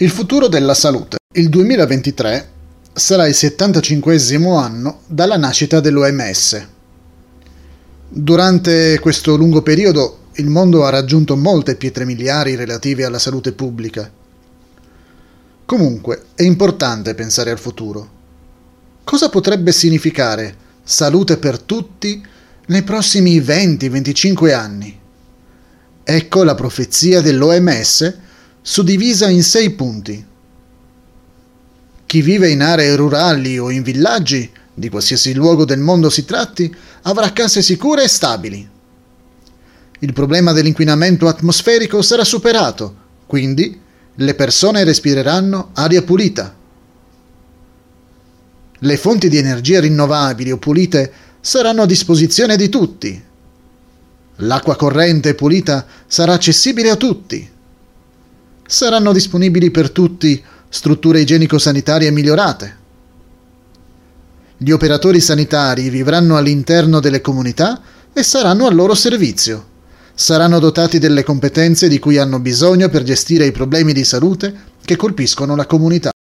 Il futuro della salute. Il 2023 sarà il 75 anno dalla nascita dell'OMS. Durante questo lungo periodo il mondo ha raggiunto molte pietre miliari relative alla salute pubblica. Comunque è importante pensare al futuro. Cosa potrebbe significare salute per tutti nei prossimi 20-25 anni? Ecco la profezia dell'OMS suddivisa in sei punti. Chi vive in aree rurali o in villaggi, di qualsiasi luogo del mondo si tratti, avrà case sicure e stabili. Il problema dell'inquinamento atmosferico sarà superato, quindi le persone respireranno aria pulita. Le fonti di energia rinnovabili o pulite saranno a disposizione di tutti. L'acqua corrente pulita sarà accessibile a tutti saranno disponibili per tutti strutture igienico-sanitarie migliorate. Gli operatori sanitari vivranno all'interno delle comunità e saranno al loro servizio. Saranno dotati delle competenze di cui hanno bisogno per gestire i problemi di salute che colpiscono la comunità.